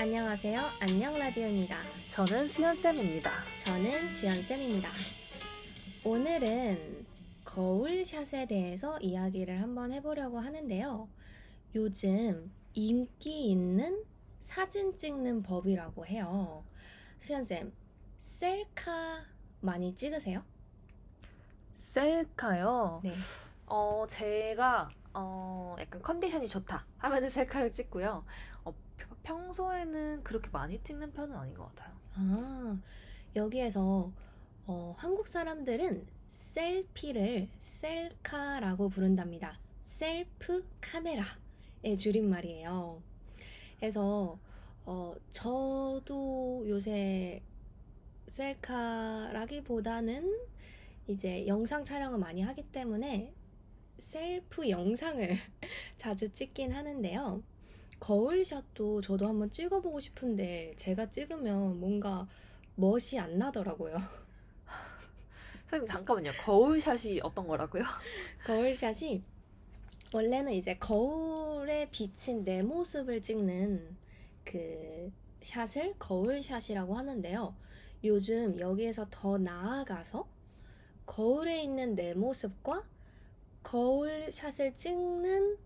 안녕하세요. 안녕 라디오입니다. 저는 수연쌤입니다. 저는 지연쌤입니다. 오늘은 거울샷에 대해서 이야기를 한번 해보려고 하는데요. 요즘 인기 있는 사진 찍는 법이라고 해요. 수연쌤, 셀카 많이 찍으세요? 셀카요? 네. 어, 제가 어, 약간 컨디션이 좋다 하면은 셀카를 찍고요. 어, 평- 평소에는 그렇게 많이 찍는 편은 아닌 것 같아요. 아, 여기에서 어, 한국 사람들은 셀피를 셀카라고 부른답니다. 셀프 카메라의 줄임말이에요. 그래서 어, 저도 요새 셀카라기보다는 이제 영상 촬영을 많이 하기 때문에 셀프 영상을 자주 찍긴 하는데요. 거울샷도 저도 한번 찍어보고 싶은데 제가 찍으면 뭔가 멋이 안 나더라고요. 선생님 잠깐만요. 거울샷이 어떤 거라고요? 거울샷이 원래는 이제 거울에 비친 내 모습을 찍는 그 샷을 거울샷이라고 하는데요. 요즘 여기에서 더 나아가서 거울에 있는 내 모습과 거울샷을 찍는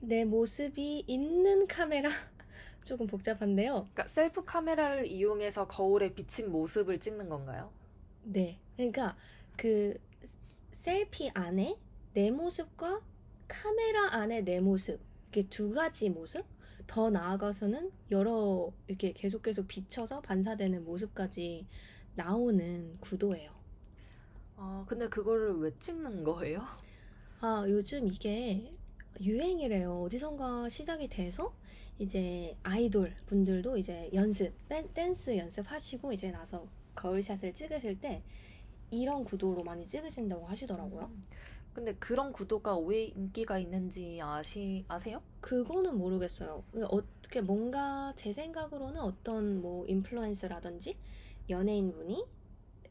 내 모습이 있는 카메라 조금 복잡한데요. 그러니까 셀프 카메라를 이용해서 거울에 비친 모습을 찍는 건가요? 네. 그러니까 그 셀피 안에 내 모습과 카메라 안에 내 모습 이렇게 두 가지 모습 더 나아가서는 여러 이렇게 계속 계속 비춰서 반사되는 모습까지 나오는 구도예요. 아, 근데 그거를 왜 찍는 거예요? 아, 요즘 이게 유행이래요. 어디선가 시작이 돼서 이제 아이돌 분들도 이제 연습, 댄- 댄스 연습하시고 이제 나서 거울샷을 찍으실 때 이런 구도로 많이 찍으신다고 하시더라고요. 음. 근데 그런 구도가 왜 인기가 있는지 아시, 아세요? 그거는 모르겠어요. 그러니까 어떻게 뭔가 제 생각으로는 어떤 뭐 인플루언서라든지 연예인 분이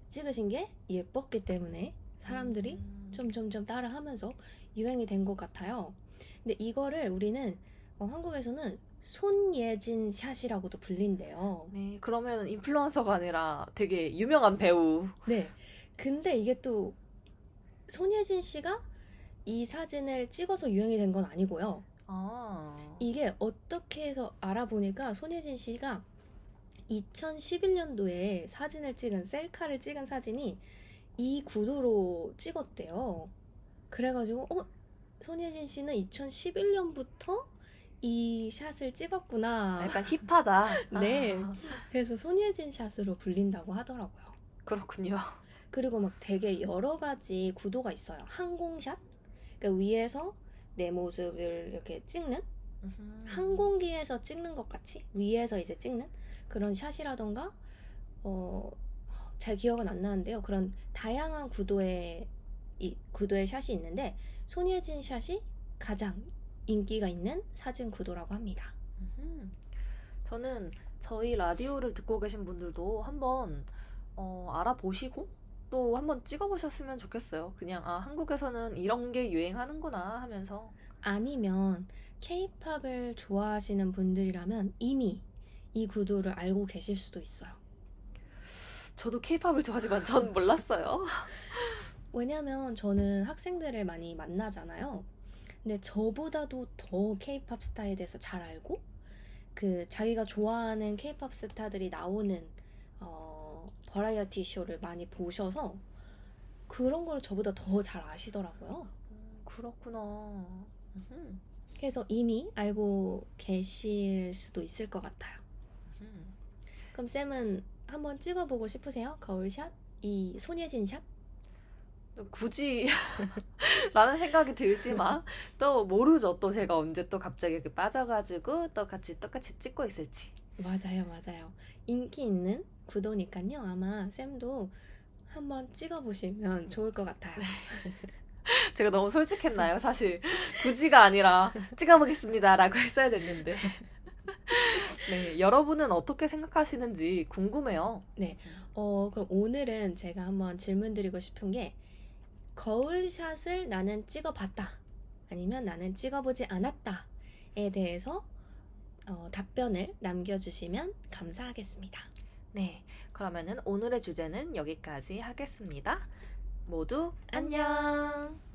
찍으신 게 예뻤기 때문에 사람들이 음. 점점점 따라하면서 유행이 된 것 같아요. 근데 이거를 우리는 어, 한국에서는 손예진 샷이라고도 불린대요. 네, 그러면 인플루언서가 아니라 되게 유명한 배우. 네. 근데 이게 또 손예진 씨가 이 사진을 찍어서 유행이 된 건 아니고요. 아. 이게 어떻게 해서 알아보니까 손예진 씨가 2011년도에 사진을 찍은 셀카를 찍은 사진이 이 구도로 찍었대요. 그래가지고 어 손예진 씨는 2011년부터 이 샷을 찍었구나. 약간 힙하다. 네. 아, 그래서 손예진 샷으로 불린다고 하더라고요. 그렇군요. 그리고 막 되게 여러 가지 구도가 있어요. 항공샷? 그러니까 위에서 내 모습을 이렇게 찍는 음. 항공기에서 찍는 것 같이 위에서 이제 찍는 그런 샷이라던가 어, 잘 기억은 안 나는데요. 그런 다양한 구도의 이 구도의 샷이 있는데 손예진 샷이 가장 인기가 있는 사진 구도라고 합니다. 음. 저는 저희 라디오를 듣고 계신 분들도 한번 어, 알아보시고 또 한번 찍어보셨으면 좋겠어요. 그냥 아 한국에서는 이런 게 유행하는구나 하면서 아니면 케이팝을 좋아하시는 분들이라면 이미 이 구도를 알고 계실 수도 있어요. 저도 케이팝을 좋아하지만 전 몰랐어요. 왜냐면 저는 학생들을 많이 만나잖아요. 근데 저보다도 더 케이팝 스타에 대해서 잘 알고 그 자기가 좋아하는 케이팝 스타들이 나오는 어, 버라이어티 쇼를 많이 보셔서 그런 거를 저보다 더 잘 아시더라고요. 음, 그렇구나. 음. 그래서 이미 알고 계실 수도 있을 것 같아요. 음. 그럼 쌤은 한번 찍어보고 싶으세요? 거울샷? 이 손예진 샷? 굳이 라는 생각이 들지만 또 모르죠. 또 제가 언제 또 갑자기 이렇게 빠져가지고 또 같이 똑같이 찍고 있을지. 맞아요, 맞아요. 인기 있는 구도니까요. 아마 쌤도 한번 찍어보시면 좋을 것 같아요. 제가 너무 솔직했나요? 사실 굳이가 아니라 찍어보겠습니다라고 했어야 됐는데. 네, 여러분은 어떻게 생각하시는지 궁금해요. 어, 그럼 오늘은 제가 한번 질문 드리고 싶은 게 거울샷을 나는 찍어봤다. 아니면 나는 찍어보지 않았다에 대해서 어, 답변을 남겨주시면 감사하겠습니다. 네, 그러면은 오늘의 주제는 여기까지 하겠습니다. 모두 안녕. 안녕.